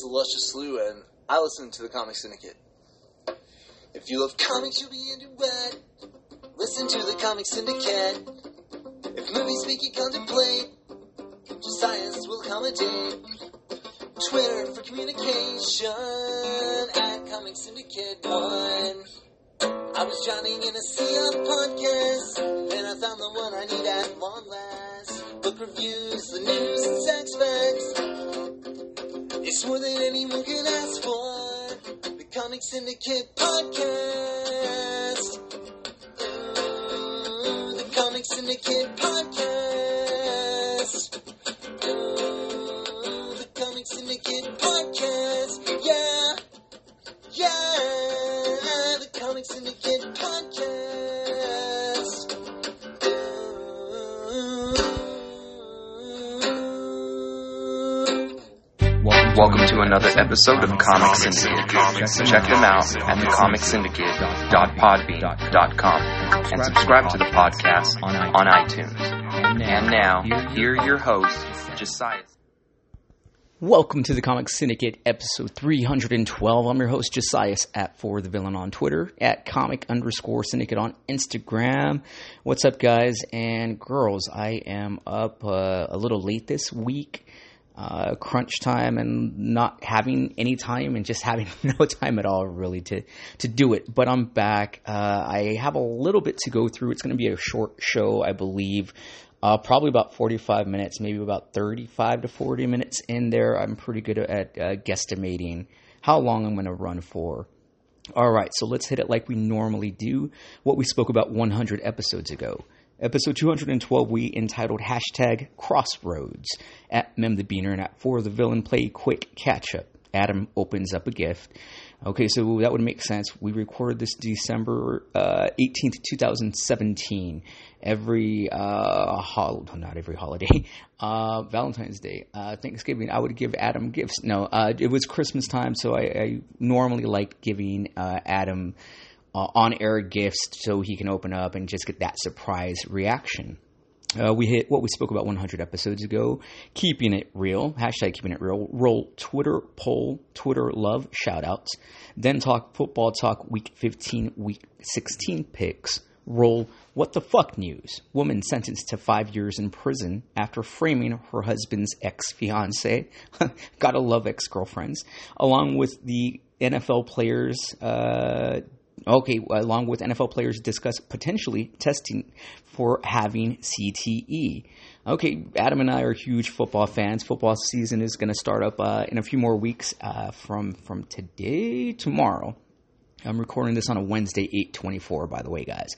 is Luscious Slew, and I listen to the Comic Syndicate. If you love comics, you'll be into it. Listen to the Comic Syndicate. If movies make you contemplate, science will accommodate. Twitter for communication at Comic Syndicate One. I was drowning in a sea of podcasts, then I found the one I need at long last. Book reviews, the news, and sex facts. It's more than anyone can ask for. The Comic Syndicate Podcast. Ooh, the Comic Syndicate Podcast. Welcome to another episode of Comic Syndicate. Check them out at thecomicsyndicate.podbean.com and subscribe to the podcast on iTunes. And now, here are your hosts, Josiah. Welcome to the Comic Syndicate, episode 312. I'm your host, Josias, at For the Villain on Twitter, at comic underscore syndicate on Instagram. What's up, guys and girls? I am up uh, a little late this week. Uh, crunch time and not having any time and just having no time at all really to to do it but i'm back uh, i have a little bit to go through it's going to be a short show i believe uh, probably about 45 minutes, maybe about 35 to 40 minutes in there. I'm pretty good at uh, guesstimating how long I'm going to run for. All right, so let's hit it like we normally do, what we spoke about 100 episodes ago. Episode 212, we entitled hashtag Crossroads at Mem the Beaner and at For the Villain Play Quick Catch Up. Adam opens up a gift. Okay, so that would make sense. We recorded this December uh, 18th, 2017. Every, uh, hol- not every holiday, uh, Valentine's Day, uh, Thanksgiving, I would give Adam gifts. No, uh, it was Christmas time, so I, I normally like giving uh, Adam uh, on air gifts so he can open up and just get that surprise reaction. Uh, we hit what we spoke about 100 episodes ago. Keeping it real. Hashtag keeping it real. Roll Twitter poll. Twitter love shout outs. Then talk football talk week 15, week 16 picks. Roll what the fuck news. Woman sentenced to five years in prison after framing her husband's ex fiance. Gotta love ex girlfriends. Along with the NFL players, uh, Okay, along with NFL players discuss potentially testing for having CTE. Okay, Adam and I are huge football fans. Football season is going to start up uh, in a few more weeks uh, from from today tomorrow. I'm recording this on a Wednesday, 824, by the way, guys.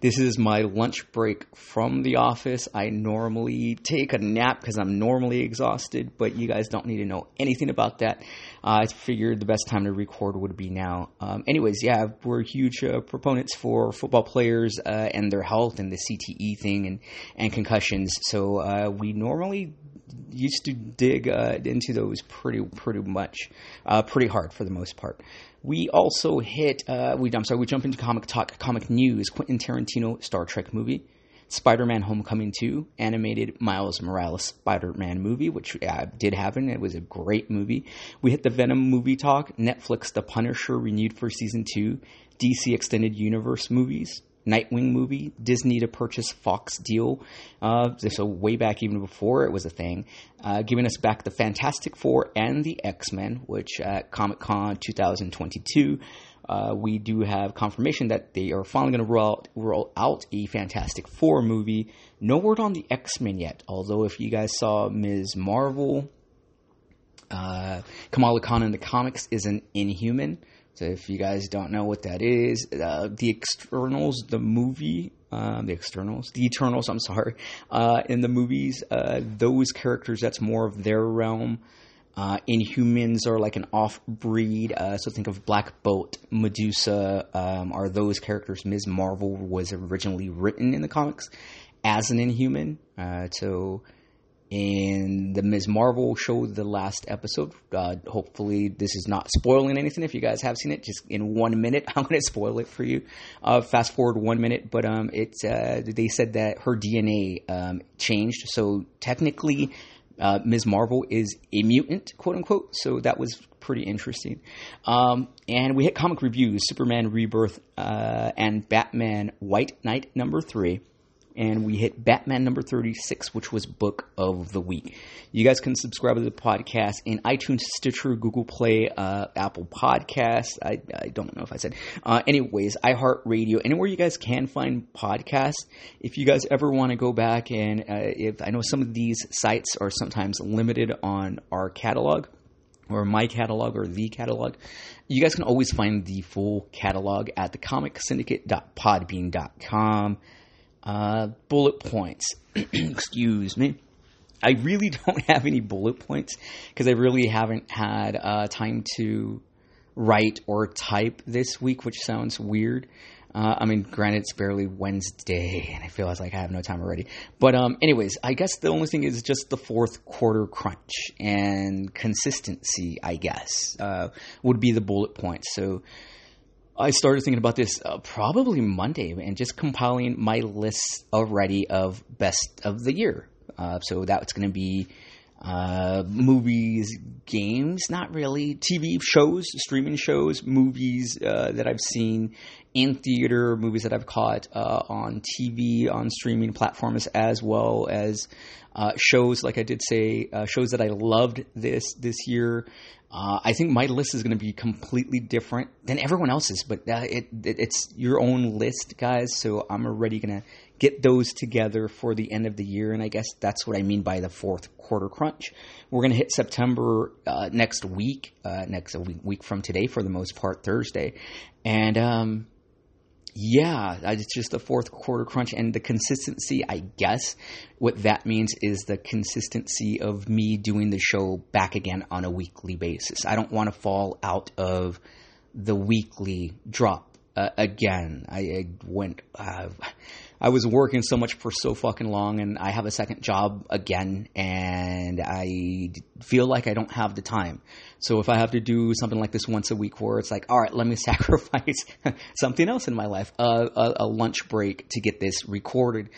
This is my lunch break from the office. I normally take a nap because I'm normally exhausted, but you guys don't need to know anything about that. Uh, I figured the best time to record would be now. Um, anyways, yeah, we're huge uh, proponents for football players uh, and their health and the CTE thing and, and concussions. So uh, we normally used to dig uh, into those pretty pretty much, uh, pretty hard for the most part. We also hit. Uh, we I'm sorry. We jump into comic talk, comic news. Quentin Tarantino Star Trek movie. Spider-Man: Homecoming 2, animated Miles Morales Spider-Man movie, which uh, did happen. It was a great movie. We hit the Venom movie talk. Netflix: The Punisher renewed for season two. DC Extended Universe movies. Nightwing movie, Disney to purchase Fox deal. Uh, so way back even before it was a thing, uh, giving us back the Fantastic Four and the X Men, which at Comic Con 2022. Uh, we do have confirmation that they are finally going to roll out, roll out a Fantastic Four movie. No word on the X Men yet, although if you guys saw Ms. Marvel, uh, Kamala Khan in the comics is an Inhuman. So if you guys don't know what that is, uh, the Externals, the movie, um, the Externals, the Eternals, I'm sorry, uh, in the movies, uh, those characters, that's more of their realm. Uh, Inhumans are like an off breed, uh, so think of Black Bolt, Medusa, um, are those characters. Ms. Marvel was originally written in the comics as an Inhuman, uh, so in the Ms. Marvel show, the last episode. Uh, hopefully, this is not spoiling anything. If you guys have seen it, just in one minute, I'm going to spoil it for you. Uh, fast forward one minute, but um, it's uh, they said that her DNA um, changed, so technically. Uh, Ms. Marvel is a mutant, quote unquote. So that was pretty interesting. Um, and we hit comic reviews: Superman Rebirth uh, and Batman White Knight number three and we hit Batman number 36, which was book of the week. You guys can subscribe to the podcast in iTunes, Stitcher, Google Play, uh, Apple Podcasts. I, I, don't know if I said. Uh, anyways, iHeartRadio, anywhere you guys can find podcasts. If you guys ever want to go back and uh, if I know some of these sites are sometimes limited on our catalog or my catalog or the catalog, you guys can always find the full catalog at thecomicsyndicate.podbean.com. Uh, bullet points. Excuse me. I really don't have any bullet points because I really haven't had uh, time to write or type this week, which sounds weird. Uh, I mean, granted, it's barely Wednesday, and I feel like I have no time already. But, um, anyways, I guess the only thing is just the fourth quarter crunch and consistency. I guess uh, would be the bullet points. So, I started thinking about this uh, probably Monday and just compiling my list already of best of the year. Uh, so that's going to be uh, movies, games, not really, TV shows, streaming shows, movies uh, that I've seen in theater, movies that I've caught uh, on TV, on streaming platforms, as well as uh, shows. Like I did say, shows that I loved this this year. Uh, I think my list is going to be completely different than everyone else's, but uh, it, it, it's your own list, guys. So I'm already going to get those together for the end of the year, and I guess that's what I mean by the fourth quarter crunch. We're going to hit September uh, next week, uh, next week, week from today for the most part, Thursday, and um, yeah, it's just the fourth quarter crunch and the consistency. I guess what that means is the consistency of me doing the show back again on a weekly basis. I don't want to fall out of the weekly drop uh, again. I, I went. Uh, I was working so much for so fucking long, and I have a second job again, and I feel like I don't have the time. So if I have to do something like this once a week, where it's like, all right, let me sacrifice something else in my life, a, a, lunch break to get this recorded.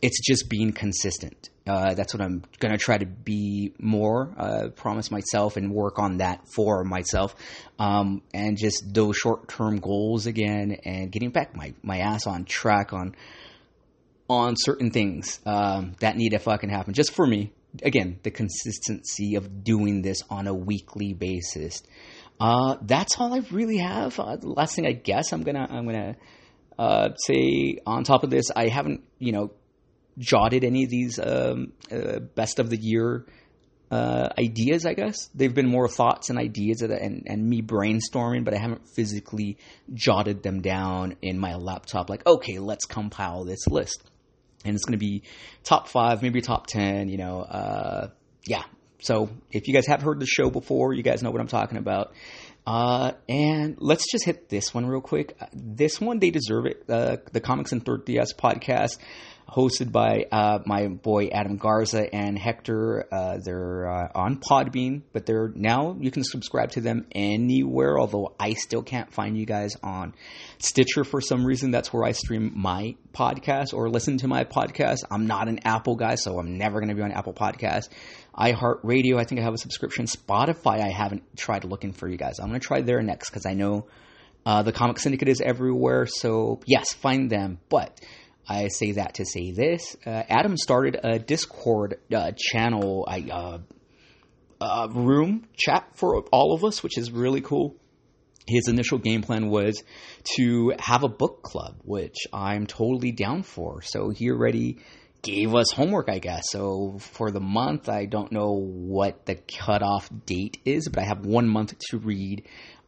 It's just being consistent. Uh, that's what I'm gonna try to be more. Uh, promise myself and work on that for myself, um, and just those short term goals again, and getting back my my ass on track on on certain things um, that need to fucking happen just for me. Again, the consistency of doing this on a weekly basis. Uh, that's all I really have. Uh, the last thing I guess I'm gonna I'm gonna uh, say on top of this, I haven't you know jotted any of these um, uh, best of the year uh, ideas, I guess. They've been more thoughts and ideas and, and me brainstorming, but I haven't physically jotted them down in my laptop like, okay, let's compile this list and it's going to be top five, maybe top ten. You know, uh, yeah. So if you guys have heard the show before, you guys know what I'm talking about. Uh, and let's just hit this one real quick. This one, they deserve it. Uh, the Comics and Third DS podcast hosted by uh, my boy Adam Garza and Hector. Uh, they're uh, on Podbean, but they're now you can subscribe to them anywhere. Although I still can't find you guys on Stitcher for some reason. That's where I stream my podcast or listen to my podcast. I'm not an Apple guy, so I'm never going to be on Apple Podcast. iHeartRadio, I think I have a subscription. Spotify, I haven't tried looking for you guys. I'm going to try there next because I know. Uh, the Comic Syndicate is everywhere, so yes, find them. But I say that to say this. Uh, Adam started a Discord uh, channel, uh, uh, room chat for all of us, which is really cool. His initial game plan was to have a book club, which I'm totally down for. So he already gave us homework, I guess. So for the month, I don't know what the cutoff date is, but I have one month to read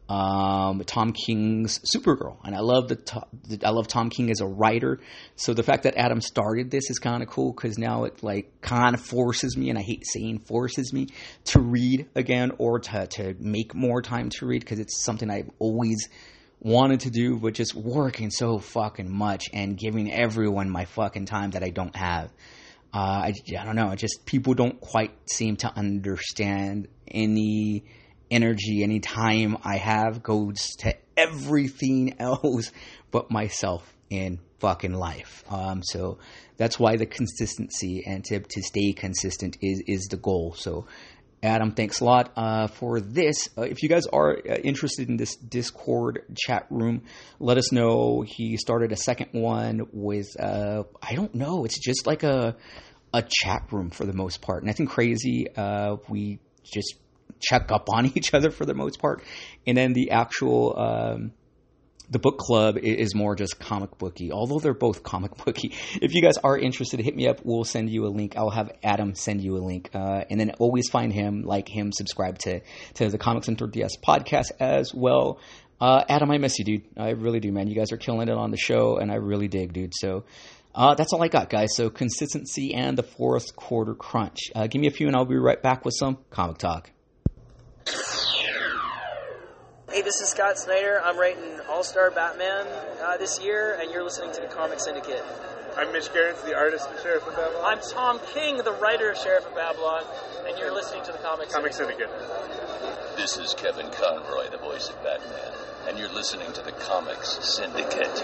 um, Tom King's Supergirl, and I love the, I love Tom King as a writer. So the fact that Adam started this is kind of cool because now it like kind of forces me, and I hate saying forces me to read again or to to make more time to read because it's something I've always wanted to do, but just working so fucking much and giving everyone my fucking time that I don't have. Uh, I, I don't know. Just people don't quite seem to understand any energy, any time I have goes to everything else but myself and fucking life. Um, so that's why the consistency and to, to stay consistent is, is the goal. So Adam, thanks a lot uh, for this. Uh, if you guys are uh, interested in this Discord chat room, let us know. He started a second one with uh, I don't know. It's just like a a chat room for the most part. Nothing crazy. Uh, we just check up on each other for the most part, and then the actual. Um, the book club is more just comic booky, although they're both comic booky. If you guys are interested, hit me up. We'll send you a link. I'll have Adam send you a link, uh, and then always find him, like him, subscribe to to the Comic Center DS podcast as well. Uh, Adam, I miss you, dude. I really do, man. You guys are killing it on the show, and I really dig, dude. So. Uh, that's all I got, guys. So consistency and the fourth quarter crunch. Uh, give me a few, and I'll be right back with some comic talk. Hey, this is Scott Snyder. I'm writing All Star Batman uh, this year, and you're listening to the Comic Syndicate. I'm Mitch Gerads, the artist and Sheriff of Babylon. I'm Tom King, the writer of Sheriff of Babylon, and you're listening to the Comic, Comic Syndicate. Syndicate. This is Kevin Conroy, the voice of Batman, and you're listening to the Comics Syndicate.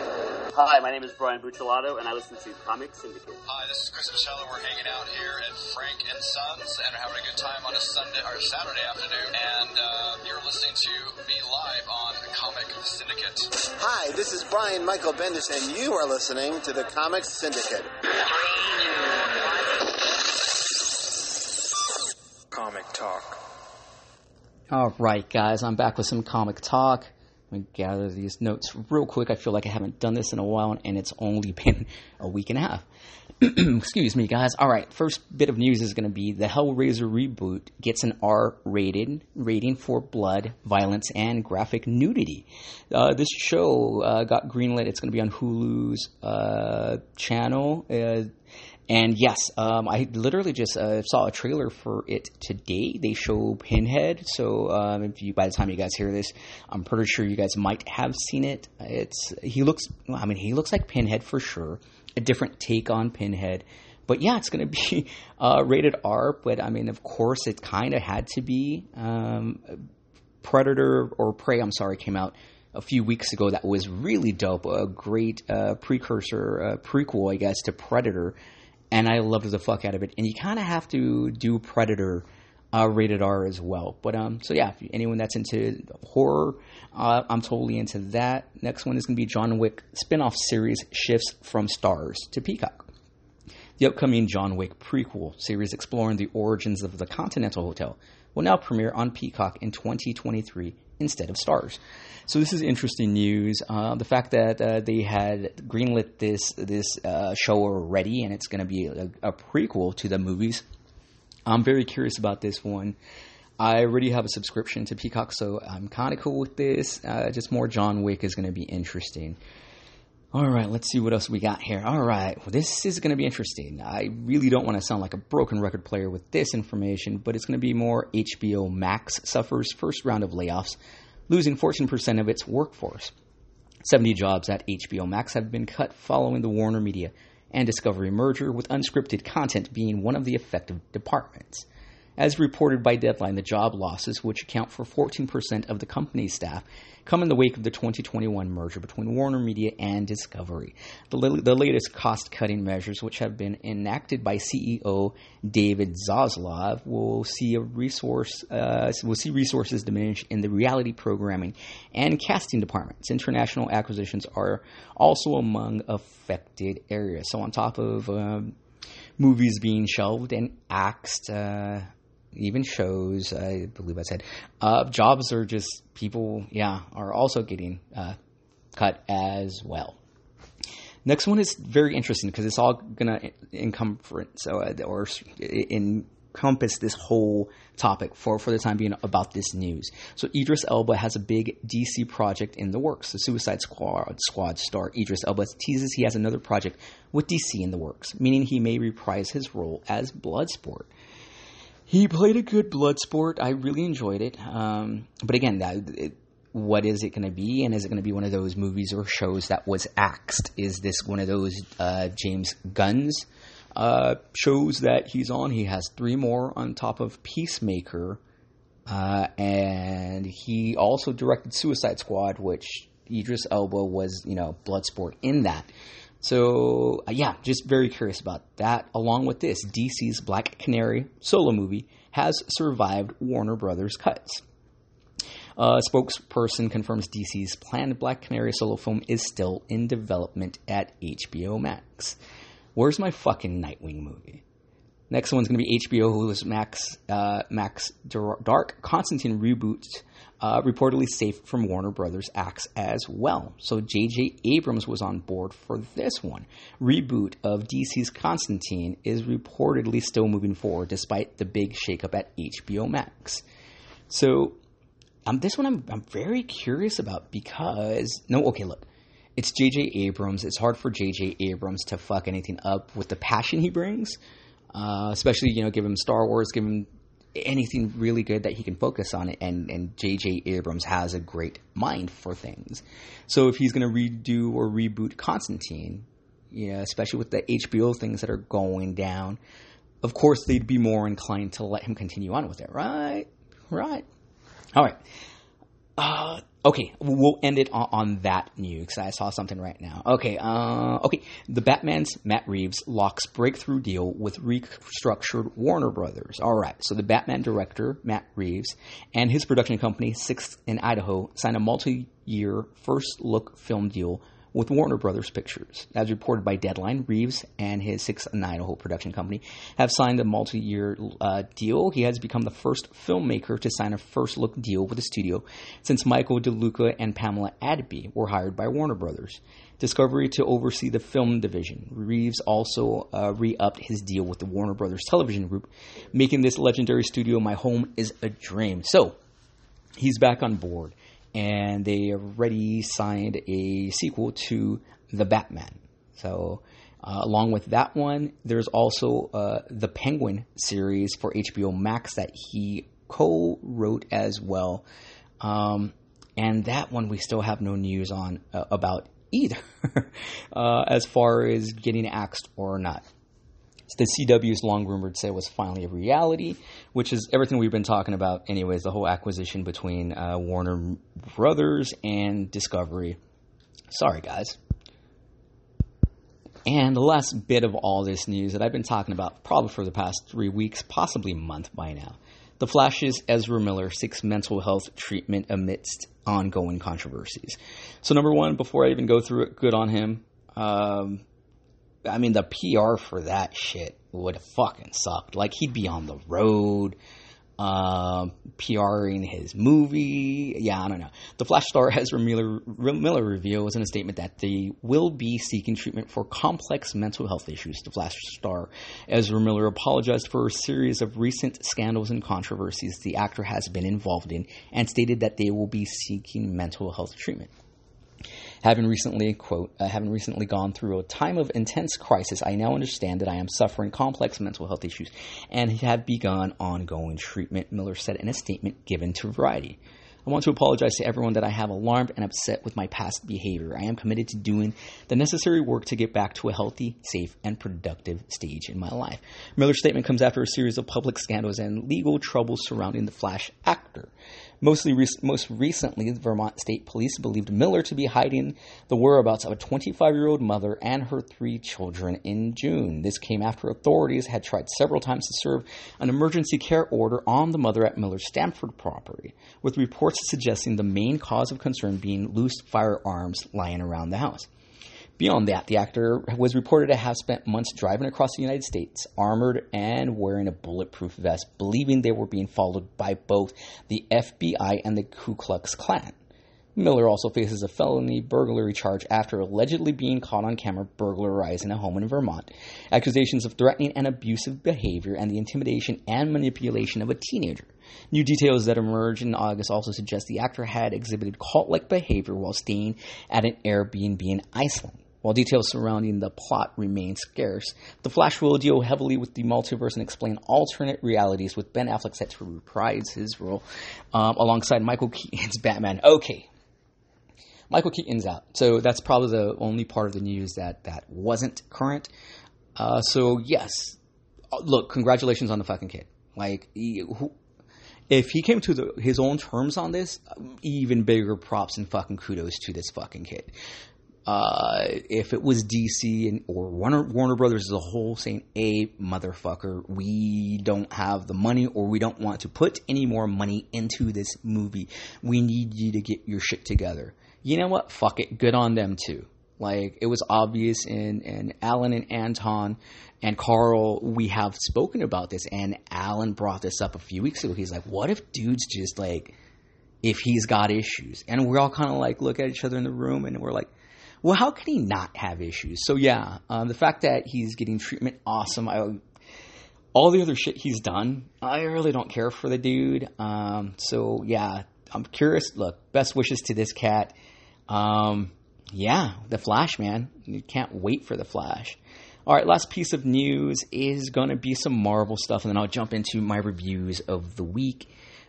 Hi, my name is Brian Buccellato, and I listen to Comic Syndicate. Hi, this is Chris Michelle. We're hanging out here at Frank and Sons and are having a good time on a Sunday or Saturday afternoon. And uh, you're listening to me live on Comic Syndicate. Hi, this is Brian Michael Bendis, and you are listening to the Comics Syndicate. Comic Talk. All right, guys, I'm back with some comic talk. Me gather these notes real quick. I feel like I haven't done this in a while, and it's only been a week and a half. Excuse me, guys. All right, first bit of news is going to be the Hellraiser reboot gets an R-rated rating for blood, violence, and graphic nudity. Uh, this show uh, got greenlit. It's going to be on Hulu's uh, channel. And yes, um, I literally just uh, saw a trailer for it today. They show Pinhead, so um, if you by the time you guys hear this, I'm pretty sure you guys might have seen it. It's he looks, I mean, he looks like Pinhead for sure. A different take on Pinhead, but yeah, it's going to be uh, rated R. But I mean, of course, it kind of had to be. Um, Predator or Prey, I'm sorry, came out a few weeks ago that was really dope. A great uh, precursor, uh, prequel, I guess, to Predator and I loved the fuck out of it. And you kind of have to do Predator uh, rated R as well. But um, so yeah, anyone that's into horror, uh, I'm totally into that. Next one is going to be John Wick spin-off series shifts from Starz to Peacock. The upcoming John Wick prequel series exploring the origins of the Continental Hotel will now premiere on Peacock in 2023 instead of Starz. So this is interesting news. Uh, the fact that uh, they had greenlit this this uh, show already, and it's going to be a, a, prequel to the movies. I'm very curious about this one. I already have a subscription to Peacock, so I'm kind of cool with this. Uh, just more John Wick is going to be interesting. All right, let's see what else we got here. All right, well, this is going to be interesting. I really don't want to sound like a broken record player with this information, but it's going to be more HBO Max suffers first round of layoffs, losing 14% of its workforce. 70 jobs at HBO Max have been cut following the Warner Media and Discovery merger, with unscripted content being one of the affected departments. As reported by Deadline, the job losses, which account for 14% of the company's staff, come in the wake of the 2021 merger between Warner Media and Discovery. The, the latest cost cutting measures, which have been enacted by CEO David Zaslav, will see a resource uh, will see resources diminish in the reality programming and casting departments. International acquisitions are also among affected areas. So, on top of um, movies being shelved and axed. Uh, even shows, I believe I said, uh, jobs are just people, yeah, are also getting uh, cut as well. Next one is very interesting because it's all going to encompass uh, or encompass this whole topic for, for the time being about this news. So Idris Elba has a big DC project in the works. The Suicide Squad, Squad star Idris Elba teases he has another project with DC in the works, meaning he may reprise his role as Bloodsport. He played a good blood sport. I really enjoyed it. Um, but again, that, it, what is it going to be? And is it going to be one of those movies or shows that was axed? Is this one of those uh, James Gunn's uh, shows that he's on? He has three more on top of Peacemaker. Uh, and he also directed Suicide Squad, which Idris Elba was, you know, Bloodsport in that. So uh, yeah, just very curious about that. Along with this, DC's Black Canary solo movie has survived Warner Brothers cuts. A spokesperson confirms DC's planned Black Canary solo film is still in development at HBO Max. Where's my fucking Nightwing movie? Next one's going to be HBO Hulu's Max uh, Max Dark Constantine reboot, uh, reportedly safe from Warner Brothers acts as well. So J.J. Abrams was on board for this one. Reboot of DC's Constantine is reportedly still moving forward despite the big shakeup at HBO Max. So um, this one I'm, I'm very curious about because no, okay, look, it's J.J. Abrams. It's hard for J.J. Abrams to fuck anything up with the passion he brings. Uh, especially, you know, give him Star Wars, give him anything really good that he can focus on. And and J.J. Abrams has a great mind for things. So if he's going to redo or reboot Constantine, yeah, especially with the HBO things that are going down, of course they'd be more inclined to let him continue on with it, right? Right. All right. Uh, okay, we'll end it on, on that news because I saw something right now. Okay, uh, okay. The Batman's Matt Reeves locks breakthrough deal with restructured Warner Brothers. All right, so the Batman director Matt Reeves and his production company 6th & Idaho signed a multi-year first look film deal with Warner Brothers Pictures. As reported by Deadline, Reeves and his 6th & Idaho production company have signed a multi-year uh, deal. He has become the first filmmaker to sign a first-look deal with the studio since Michael DeLuca and Pamela Abdy were hired by Warner Brothers. Discovery to oversee the film division. Reeves also uh, re-upped his deal with the Warner Brothers Television Group, making this legendary studio my home is a dream. So, he's back on board and they already signed a sequel to The Batman. So, uh, along with that one, there's also uh, the Penguin series for HBO Max that he co wrote as well. Um, and that one we still have no news on uh, about either, uh, as far as getting axed or not the CW's long rumored sale was finally a reality, which is everything we've been talking about, anyways. The whole acquisition between uh, Warner Brothers and Discovery. Sorry, guys. And the last bit of all this news that I've been talking about probably for the past three weeks, possibly month by now. The Flash's Ezra Miller seeks mental health treatment amidst ongoing controversies. So, number one, before I even go through it, good on him. Um, I mean, the PR for that shit would have fucking sucked. Like, he'd be on the road, um, PRing his movie. Yeah, I don't know. The Flash star Ezra Miller, Miller reveals in a statement that they will be seeking treatment for complex mental health issues. The Flash star Ezra Miller apologized for a series of recent scandals and controversies the actor has been involved in and stated that they will be seeking mental health treatment. Having recently, quote, uh, having recently gone through a time of intense crisis, I now understand that I am suffering complex mental health issues and have begun ongoing treatment, Miller said in a statement given to Variety. I want to apologize to everyone that I have alarmed and upset with my past behavior. I am committed to doing the necessary work to get back to a healthy, safe, and productive stage in my life. Miller's statement comes after a series of public scandals and legal troubles surrounding the Flash actor. Mostly, most recently, the Vermont State Police believed Miller to be hiding the whereabouts of a 25 year old mother and her three children in June. This came after authorities had tried several times to serve an emergency care order on the mother at Miller's Stamford property, with reports suggesting the main cause of concern being loose firearms lying around the house. Beyond that, the actor was reported to have spent months driving across the United States, armored and wearing a bulletproof vest, believing they were being followed by both the FBI and the Ku Klux Klan. Miller also faces a felony burglary charge after allegedly being caught on camera burglarizing a home in Vermont. Accusations of threatening and abusive behavior and the intimidation and manipulation of a teenager. New details that emerged in August also suggest the actor had exhibited cult like behavior while staying at an Airbnb in Iceland. While details surrounding the plot remain scarce, The Flash will deal heavily with the multiverse and explain alternate realities, with Ben Affleck set to reprise his role um, alongside Michael Keaton's Batman. Okay, Michael Keaton's out, so that's probably the only part of the news that that wasn't current. Uh, so yes, uh, look, congratulations on the fucking kid. Like, he, who, if he came to the, his own terms on this, even bigger props and fucking kudos to this fucking kid. Uh, if it was DC and or Warner Warner Brothers as a whole saying, "A motherfucker, we don't have the money, or we don't want to put any more money into this movie. We need you to get your shit together." You know what? Fuck it. Good on them too. Like it was obvious in in Alan and Anton and Carl. We have spoken about this, and Alan brought this up a few weeks ago. He's like, "What if dudes just like?" If he's got issues, and we're all kind of like look at each other in the room, and we're like, well, how can he not have issues? So yeah, um, the fact that he's getting treatment, awesome. I, all the other shit he's done, I really don't care for the dude. Um, so yeah, I'm curious. Look, best wishes to this cat. Um, yeah, the Flash, man. You can't wait for the Flash. All right, last piece of news is going to be some Marvel stuff, and then I'll jump into my reviews of the week.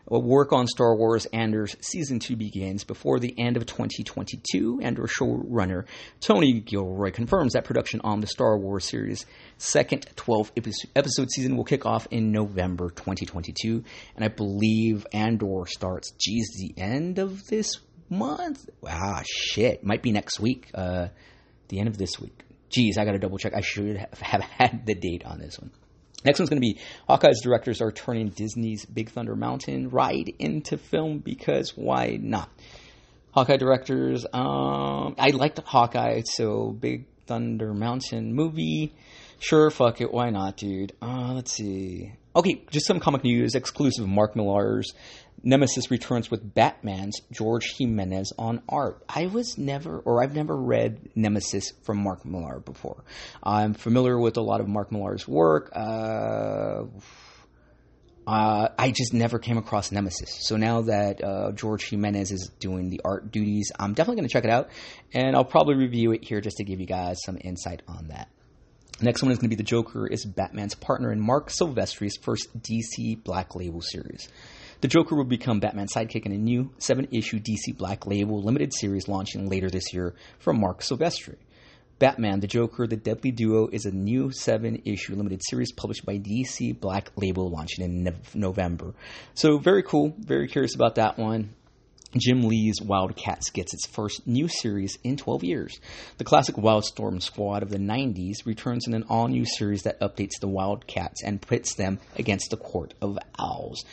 Work on Star Wars Andor's season two begins before the end of 2022. Andor showrunner Tony Gilroy confirms that production on the Star Wars series' second 12 episode season will kick off in November 2022, and I believe Andor starts. Geez, the end of this month. Ah, shit, might be next week. Uh, the end of this week. Geez, I got to double check. I should have had the date on this one. Next one's going to be Hawkeye's directors are turning Disney's Big Thunder Mountain ride into film because why not? Hawkeye directors, um, I liked Hawkeye, so Big Thunder Mountain movie. Sure, fuck it, why not, dude? Uh, let's see. Okay, just some comic news exclusive Mark Millar's Nemesis returns with Batman's George Jimenez on art. I was never, or I've never read Nemesis from Mark Millar before. I'm familiar with a lot of Mark Millar's work. Uh, uh, I just never came across Nemesis. So now that uh, George Jimenez is doing the art duties, I'm definitely going to check it out, and I'll probably review it here just to give you guys some insight on that. Next one is going to be The Joker is Batman's partner in Marc Silvestri's first DC Black Label series. The Joker will become Batman's sidekick in a new seven issue DC Black Label limited series launching later this year from Marc Silvestri. Batman, the Joker, the Deadly Duo is a new seven issue limited series published by DC Black Label launching in November. So, very cool. Very curious about that one. Jim Lee's Wildcats gets its first new series in 12 years. The classic Wildstorm squad of the 90s returns in an all new series that updates the Wildcats and pits them against the Court of Owls.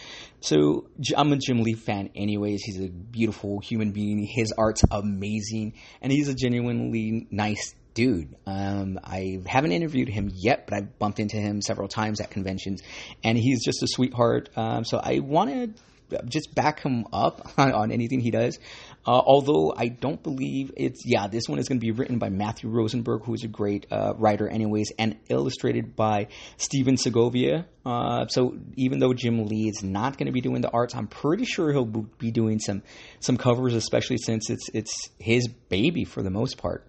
So, I'm a Jim Lee fan, anyways. He's a beautiful human being. His art's amazing, and he's a genuinely nice dude. Um, I haven't interviewed him yet, but I've bumped into him several times at conventions, and he's just a sweetheart. Um, so I want to just back him up on, on anything he does. Uh, although I don't believe it's yeah, this one is going to be written by Matthew Rosenberg, who is a great uh, writer, anyways, and illustrated by Stephen Segovia. Uh, so even though Jim Lee is not going to be doing the arts, I'm pretty sure he'll be doing some some covers, especially since it's it's his baby for the most part.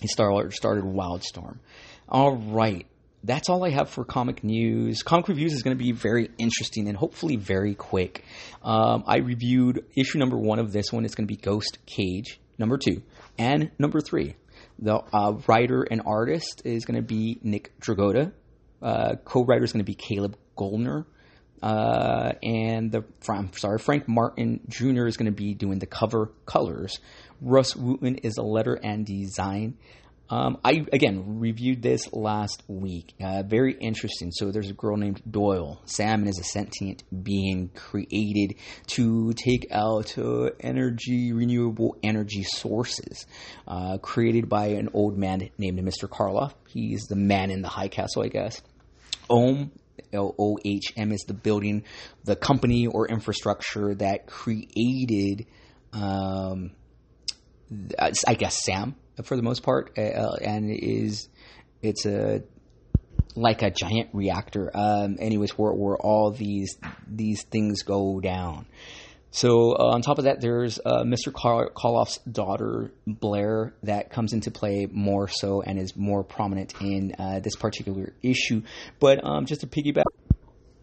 He started started Wildstorm. All right that's all I have for comic news. Comic reviews is going to be very interesting and hopefully very quick. Um, I reviewed issue number one of this one. It's going to be Ghost Cage, number two, and number three. The uh, writer and artist is going to be Nick Dragotta. Uh, co-writer is going to be Caleb Goellner. Uh, and the I'm sorry, Frank Martin Jr. is going to be doing the cover colors. Rus Wooton is a letter and design. Um, I again reviewed this last week. Uh, very interesting. So there's a girl named Doyle. Salmon is a sentient being created to take out uh, energy, renewable energy sources, uh, created by an old man named Mr. Karloff. He's the man in the high castle, I guess. Ohm L O H M is the building, the company or infrastructure that created, um, I guess, Sam for the most part, uh, and is it's a like a giant reactor. Um, anyways, where where all these these things go down. So uh, on top of that, there's uh, Mr. Karloff's daughter Blair that comes into play more so and is more prominent in uh, this particular issue. But um, just to piggyback,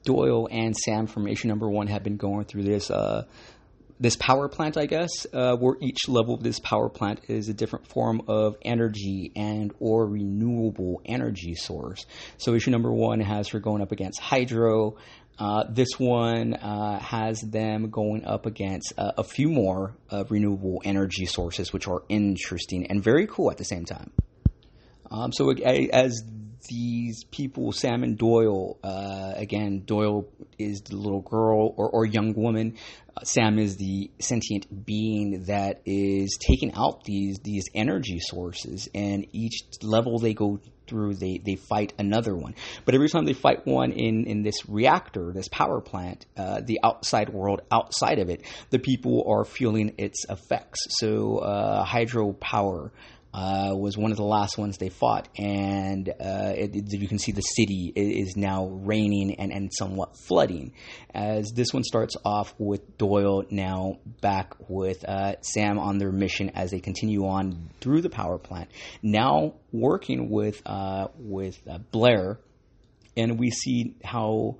Doyle and Sam from issue number one have been going through this uh, this power plant, I guess, uh, where each level of this power plant is a different form of energy and or renewable energy source. So issue number one has her going up against hydro. Uh, this one uh, has them going up against uh, a few more renewable energy sources, which are interesting and very cool at the same time. Um, so as these people, Sam and Doyle, uh, again, Doyle is the little girl or, or young woman. Sam is the sentient being that is taking out these these energy sources, and each level they go through, they, they fight another one. But every time they fight one in, in this reactor, this power plant, uh, the outside world, outside of it, the people are feeling its effects. So uh, hydropower uh, was one of the last ones they fought, and uh, it, you can see the city is now raining and, and somewhat flooding. As this one starts off with Doyle now back with uh, Sam on their mission as they continue on through the power plant, now working with uh, with uh, Blair, and we see how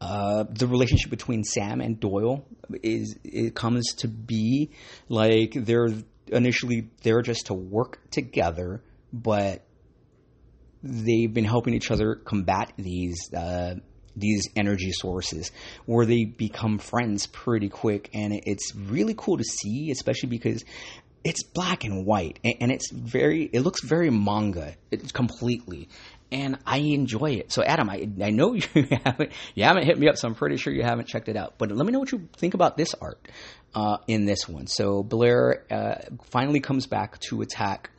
uh, the relationship between Sam and Doyle is it comes to be like they're initially there just to work together, but they've been helping each other combat these uh, these energy sources, where they become friends pretty quick, and it's really cool to see, especially because it's black and white, and, and it's very it looks very manga, it's completely. And I enjoy it. So, Adam, I, I know you haven't you haven't hit me up, so I'm pretty sure you haven't checked it out. But let me know what you think about this art uh, in this one. So, Blair uh, finally comes back to attack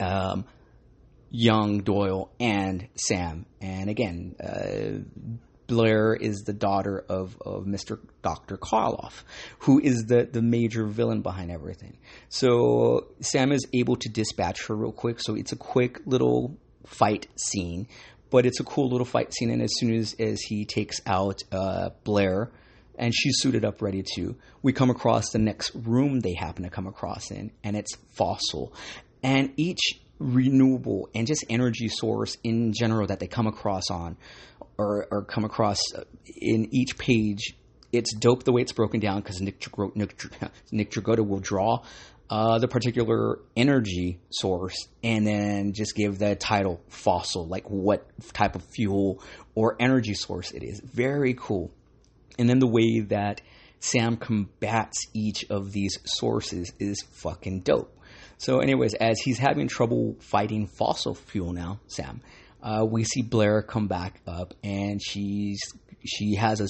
um, young Doyle and Sam. And again, uh, Blair is the daughter of, of Mr. Dr. Karloff, who is the, the major villain behind everything. So Sam is able to dispatch her real quick. So it's a quick little fight scene, but it's a cool little fight scene. And as soon as, as he takes out uh, Blair, and she's suited up ready to. We come across the next room they happen to come across in, and it's fossil. And each renewable and just energy source in general that they come across on or, or come across uh, in each page, it's dope the way it's broken down because Nick, Nick, Nick Dragotta will draw uh, the particular energy source and then just give the title fossil, like what type of fuel or energy source it is. Very cool and then the way that Sam combats each of these sources is fucking dope. So, anyways, as he's having trouble fighting fossil fuel now, Sam, uh, we see Blair come back up, and she's she has a,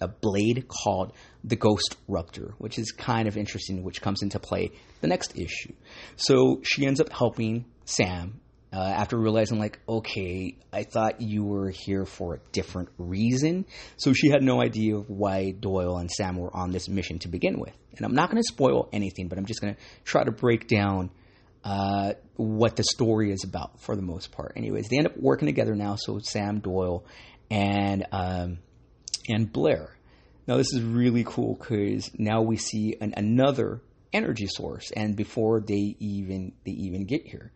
a blade called the Ghost Ruptor, which is kind of interesting, which comes into play the next issue. So she ends up helping Sam uh, after realizing, like, okay, I thought you were here for a different reason. So she had no idea why Doyle and Sam were on this mission to begin with. And I'm not going to spoil anything, but I'm just going to try to break down uh, what the story is about for the most part. Anyways, they end up working together now. So Sam Doyle and um, and Blair. Now this is really cool because now we see an, another energy source, and before they even they even get here,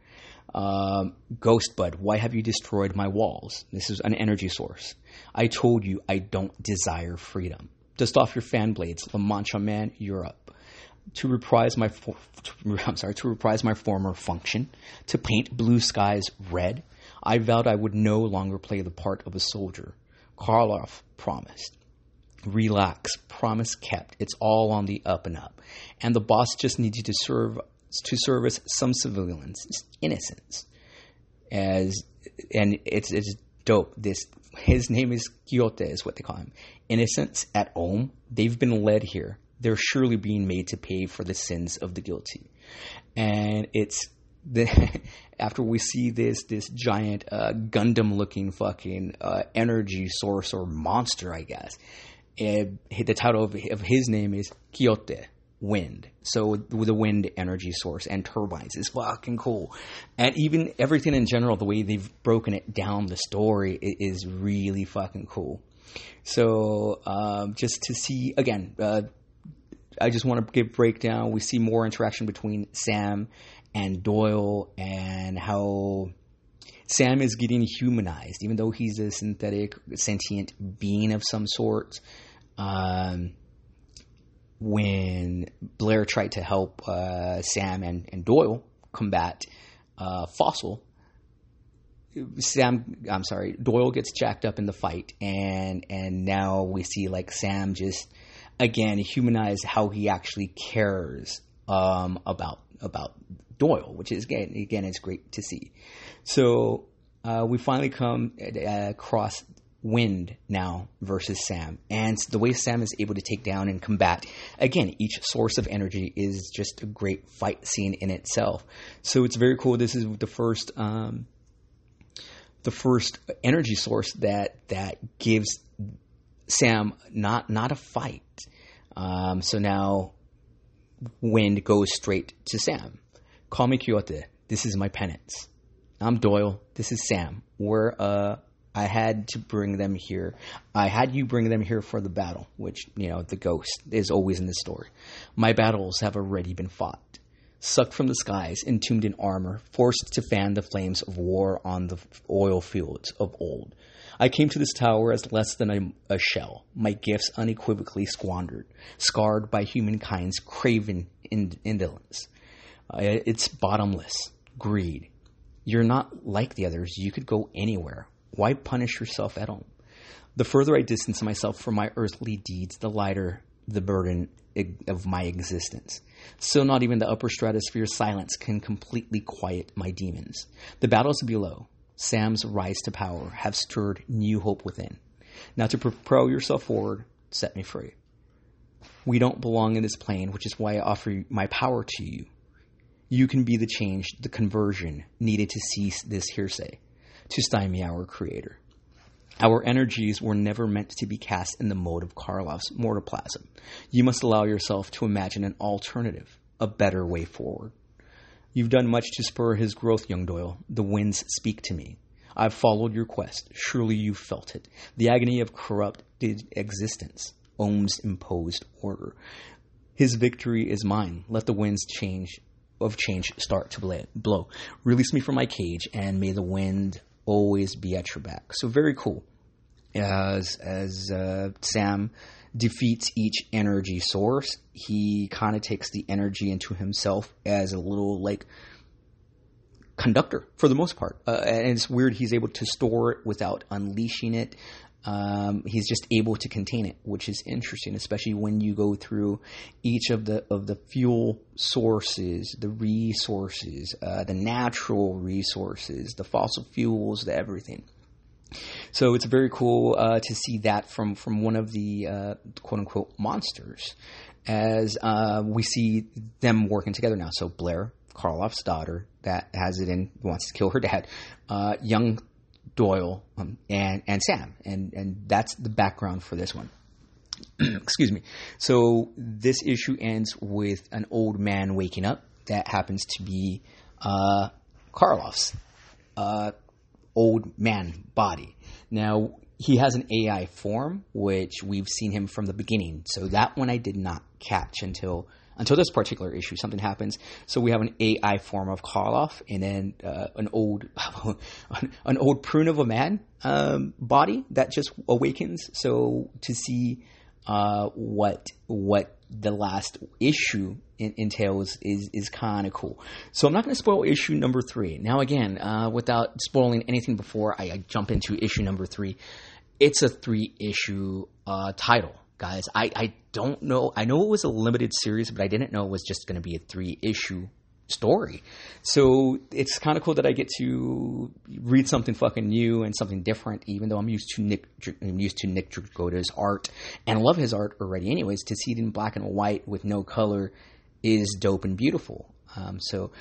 um, Ghost Bud, why have you destroyed my walls? This is an energy source. I told you I don't desire freedom. Dust off your fan blades, La Mancha Man, up. To reprise my, for- to, I'm sorry, to reprise my former function, to paint blue skies red. I vowed I would no longer play the part of a soldier. Karloff promised. Relax, promise kept. It's all on the up and up, and the boss just needs you to serve to service some civilians, innocents. As and it's it's dope. This his name is Quixote, is what they call him. Innocents at home, they've been led here. They're surely being made to pay for the sins of the guilty, and it's the after we see this this giant uh, Gundam looking fucking uh, energy source or monster, I guess. And the title of, of his name is Quixote, wind. So with the wind energy source and turbines is fucking cool. And even everything in general, the way they've broken it down, the story is really fucking cool. So um, just to see again, uh, I just want to give breakdown. We see more interaction between Sam and Doyle and how Sam is getting humanized, even though he's a synthetic, sentient being of some sort. Um, when Blair tried to help uh, Sam and, and Doyle combat uh, Fossil, Sam, I'm sorry, Doyle gets jacked up in the fight, and and now we see like Sam just again humanize how he actually cares um, about about Doyle, which is again again it's great to see. So uh, we finally come uh, across Wind now versus Sam, and the way Sam is able to take down and combat again each source of energy is just a great fight scene in itself. So it's very cool. This is the first. Um, the first energy source that that gives Sam not not a fight. Um, so now Wind goes straight to Sam. Call me Quixote. This is my penance. I'm Doyle. This is Sam. We're uh I had to bring them here. I had you bring them here for the battle, which, you know, the ghost is always in the story. My battles have already been fought. Sucked from the skies, entombed in armor, forced to fan the flames of war on the oil fields of old. I came to this tower as less than a, a shell, my gifts unequivocally squandered, scarred by humankind's craven ind- indolence. It's bottomless greed. You're not like the others. You could go anywhere. Why punish yourself at all? The further I distance myself from my earthly deeds, the lighter the burden of my existence. So not even the upper stratosphere's silence can completely quiet my demons. The battles below, Sam's rise to power, have stirred new hope within. Now to propel yourself forward, set me free. We don't belong in this plane, which is why I offer my power to you. You can be the change, the conversion needed to cease this hearsay, to stymie our creator. Our energies were never meant to be cast in the mode of Karloff's mortoplasm. You must allow yourself to imagine an alternative, a better way forward. You've done much to spur his growth, young Doyle. The winds speak to me. I've followed your quest. Surely you felt it. The agony of corrupted existence. Ohm's imposed order. His victory is mine. Let the winds change of change start to blow. Release me from my cage, and may the wind always be at your back. So very cool. As as uh, Sam defeats each energy source, he kind of takes the energy into himself as a little like conductor for the most part. Uh, and it's weird he's able to store it without unleashing it. Um, he's just able to contain it, which is interesting, especially when you go through each of the of the fuel sources, the resources, uh, the natural resources, the fossil fuels, the everything. So it's very cool uh, to see that from from one of the uh, quote unquote monsters, as uh, we see them working together now. So Blair, Karloff's daughter, that has it in wants to kill her dad. Uh, young Doyle um, and and Sam, and and that's the background for this one. Excuse me. So this issue ends with an old man waking up. That happens to be uh, Karloff's uh, old man body. Now he has an AI form, which we've seen him from the beginning. So that one I did not catch until until this particular issue. Something happens. So we have an AI form of Karloff, and then uh, an old an old prune of a man um, body that just awakens. So to see uh, what what the last issue in, entails is is kind of cool. So I'm not going to spoil issue number three. Now again, uh, without spoiling anything before I, I, jump into issue number three, it's a three issue uh, title guys. I, I don't know. I know it was a limited series, but I didn't know it was just going to be a three issue story. So it's kind of cool that I get to read something fucking new and something different, even though I'm used to Nick, I'm used to Nick Dragotta's art and I love his art already. Anyways, to see it in black and white with no color is dope and beautiful. Um, so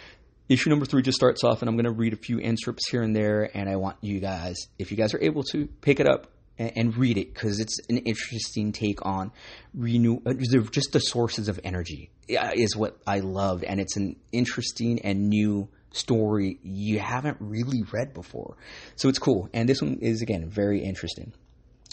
issue number three just starts off, and I'm going to read a few inserts here and there, and I want you guys, if you guys are able to, pick it up and, and read it because it's an interesting take on renew uh, just the sources of energy is what I loved, and it's an interesting and new story you haven't really read before. So it's cool, and this one is again very interesting.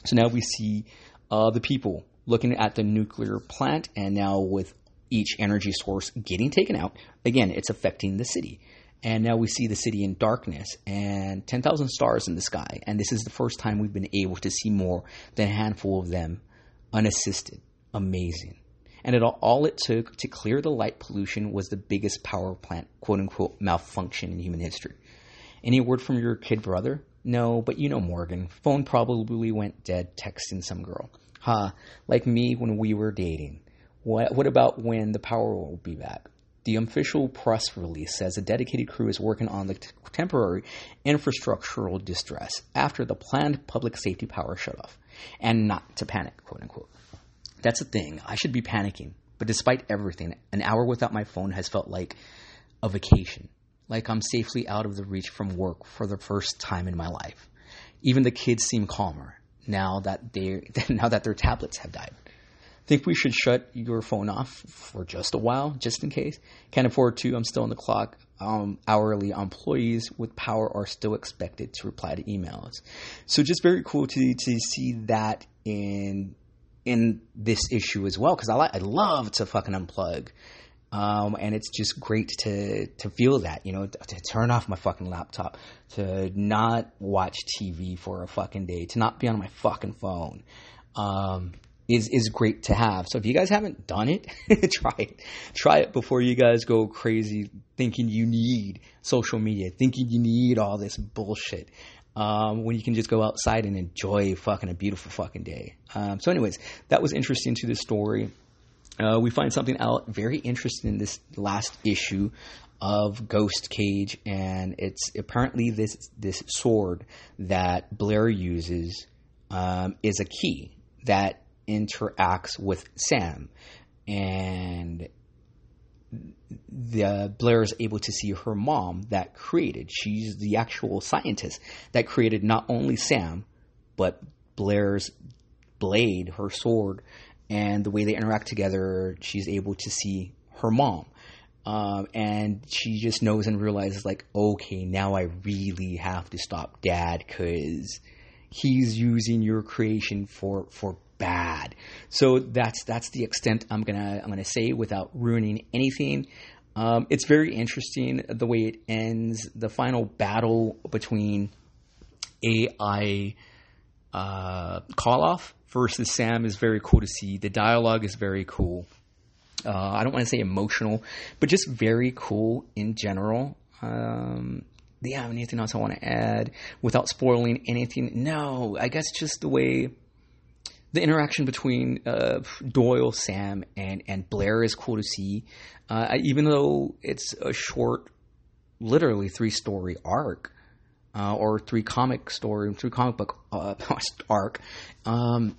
So now we see uh, the people looking at the nuclear plant, and now with each energy source getting taken out, again, it's affecting the city. And now we see the city in darkness and 10,000 stars in the sky. And this is the first time we've been able to see more than a handful of them unassisted. Amazing. And it all, all it took to clear the light pollution was the biggest power plant, quote unquote, malfunction in human history. Any word from your kid brother? No, but you know Morgan. Phone probably went dead texting some girl. Ha, huh, like me when we were dating. What, what about when the power will be back? The official press release says a dedicated crew is working on the temporary infrastructural distress after the planned public safety power shut off. And not to panic, quote unquote. That's the thing. I should be panicking. But despite everything, an hour without my phone has felt like a vacation. Like I'm safely out of the reach from work for the first time in my life. Even the kids seem calmer now that they now that their tablets have died. Think we should shut your phone off for just a while, just in case? Can't afford to. I'm still on the clock. Um, hourly employees with power are still expected to reply to emails. So just very cool to to see that in in this issue as well because I I love to fucking unplug. Um, and it's just great to to feel that, you know, to, to turn off my fucking laptop, to not watch TV for a fucking day, to not be on my fucking phone. Um, is is great to have. So if you guys haven't done it, try it. Try it before you guys go crazy thinking you need social media, thinking you need all this bullshit. Um, when you can just go outside and enjoy fucking a beautiful fucking day. Um, so, anyways, that was interesting to the story. Uh, we find something out very interesting in this last issue of Ghost Cage, and it's apparently this this sword that Blair uses um, is a key that interacts with Sam, and the Blair is able to see her mom that created. She's the actual scientist that created not only Sam, but Blair's blade, her sword, and the way they interact together. She's able to see her mom. Um, and she just knows and realizes, like, okay, now I really have to stop dad because he's using your creation for, for bad. So that's that's the extent I'm gonna I'm gonna say without ruining anything. Um, it's very interesting the way it ends. The final battle between AI uh, Koloff versus Sam is very cool to see. The dialogue is very cool. Uh, I don't want to say emotional, but just very cool in general. Um, have anything else I want to add without spoiling anything? No, I guess just the way the interaction between uh, Doyle, Sam, and and Blair is cool to see. Uh, even though it's a short, literally three story arc, uh, or three comic story, three comic book uh, arc, um,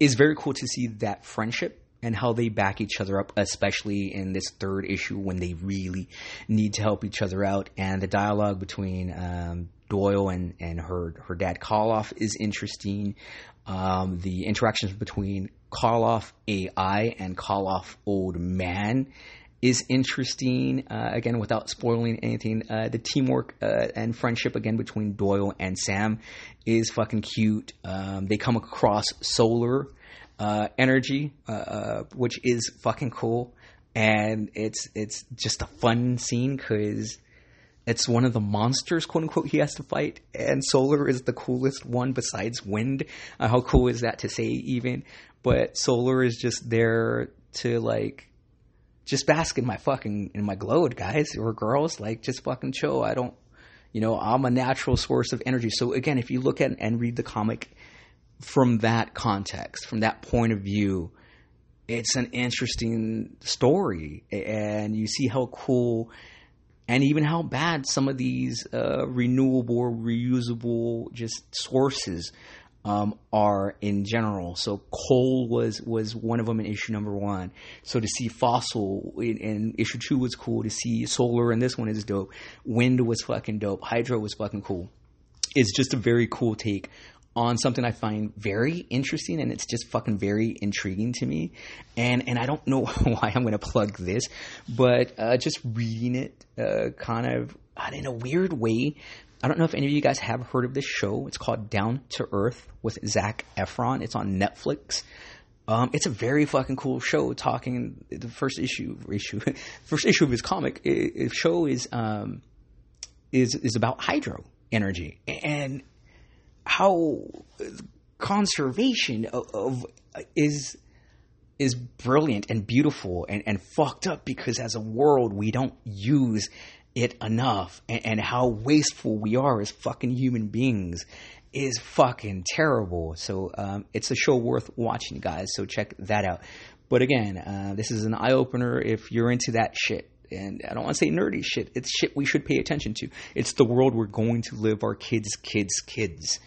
is very cool to see that friendship and how they back each other up, especially in this third issue when they really need to help each other out. And the dialogue between um, Doyle and, and her her dad Koloff is interesting. Um, the interactions between Koloff AI and Koloff Old Man is interesting. Uh, again, without spoiling anything, uh, the teamwork uh, and friendship again between Doyle and Sam is fucking cute. Um, they come across solar uh, energy, uh, uh, which is fucking cool, and it's it's just a fun scene because it's one of the monsters, quote unquote, he has to fight, and Solar is the coolest one besides Wind. Uh, how cool is that to say, even? But Solar is just there to like, just bask in my fucking in my glowed, guys or girls. Like, just fucking chill. I don't, you know, I'm a natural source of energy. So again, if you look at and read the comic from that context, from that point of view, it's an interesting story, and you see how cool and even how bad some of these uh, renewable, reusable, just sources um, are in general. So coal was was one of them in issue number one. So to see fossil in, in, issue two was cool. To see solar in this one is dope. Wind was fucking dope. Hydro was fucking cool. It's just a very cool take on something I find very interesting and it's just fucking very intriguing to me. And and I don't know why I'm going to plug this, but uh, just reading it uh, kind of uh, in a weird way. I don't know if any of you guys have heard of this show. It's called Down to Earth with Zac Efron. It's on Netflix. Um, it's a very fucking cool show. Talking the first issue, issue, first issue of his comic it, show is um, is is about hydro energy and how conservation of, of is is brilliant and beautiful and, and fucked up because as a world we don't use it enough and, and how wasteful we are as fucking human beings is fucking terrible. So um, it's a show worth watching, guys. So check that out. But again, uh, this is an eye opener if you're into that shit. And I don't want to say nerdy shit. It's shit we should pay attention to. It's the world we're going to live our kids, kids, kids.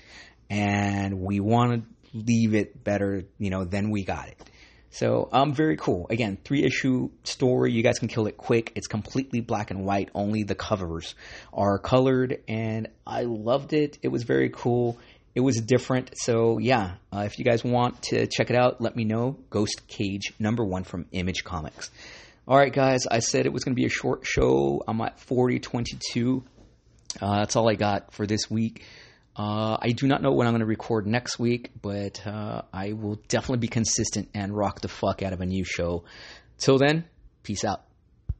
And we want to leave it better, you know, than we got it. So, um, very cool. Again, three issue story. You guys can kill it quick. It's completely black and white. Only the covers are colored, and I loved it. It was very cool. It was different. So, yeah, uh, if you guys want to check it out, let me know. Ghost Cage number one from Image Comics. All right, guys, I said it was going to be a short show. I'm at 4022. Uh, that's all I got for this week. Uh, I do not know when I'm going to record next week, but uh, I will definitely be consistent and rock the fuck out of a new show. Till then, peace out.